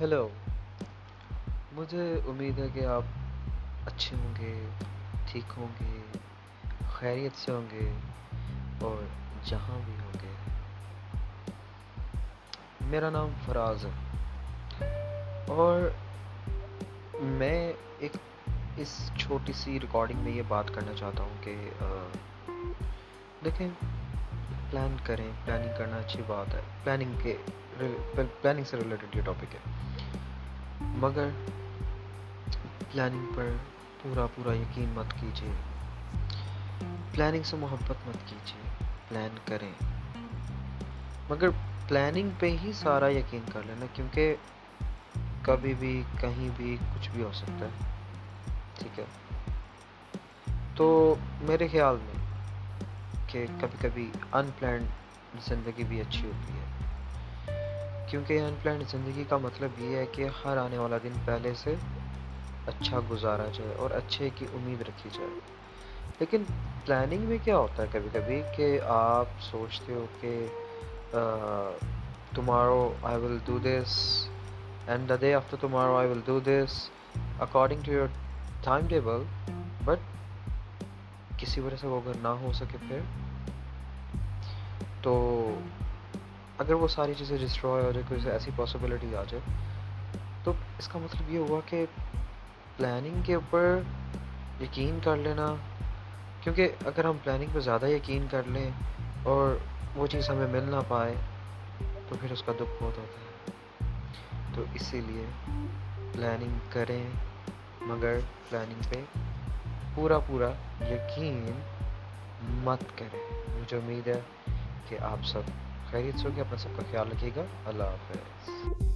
Hello مجھے امید ہے کہ آپ اچھے ہوں گے، ٹھیک ہوں گے، خیریت سے ہوں گے اور جہاں بھی ہوں گے۔ میرا نام فراز ہے اور میں ایک اس چھوٹی سی ریکارڈنگ میں یہ بات کرنا چاہتا ہوں کہ دیکھیں پلان کریں پلاننگ کرنا اچھی بات ہے پلاننگ کے پلاننگ سے ریلیٹڈ یہ ٹاپک ہے۔ مگر پلاننگ پر پورا پورا یقین مت کیجیے۔ پلاننگ سے محبت مت کیجیے۔ پلان کریں۔ مگر پلاننگ پہ ہی سارا یقین کر لینا، کیونکہ کبھی بھی، کہیں بھی کچھ بھی ہو سکتا ہے۔ ٹھیک ہے۔ تو میرے خیال میں کہ کبھی کبھی ان پلانڈ زندگی بھی اچھی ہوتی ہے۔ کیونکہ ان پلانڈ زندگی کا مطلب یہ ہے کہ ہر آنے والا دن پہلے سے اچھا گزارا جائے اور اچھے کی امید رکھی جائے۔ لیکن پلاننگ میں کیا ہوتا ہے کبھی کبھی کہ آپ سوچتے ہو کہ تمہارو I will do this and the day after تمہارو I will do this according to your time table but کسی وجہ سے وہ اگر نہ ہو سکے پھر۔ تو اگر وہ ساری چیزیں ڈسٹروائے ہو جائے، کوئی ایسی پاسبلٹی آ جائے، تو اس کا مطلب یہ ہوا کہ پلاننگ کے اوپر یقین کر لینا، کیونکہ اگر ہم پلاننگ پہ زیادہ یقین کر لیں اور وہ چیز ہمیں مل نہ پائے، تو پھر اس کا دکھ بہت ہوتا ہے۔ تو اسی لیے پلاننگ کریں، مگر پلاننگ پہ پورا پورا یقین مت کریں۔ مجھے امید ہے کہ آپ سب خیریت سے ہوگی اپنا سب کا خیال رکھیے گا۔ اللہ حافظ۔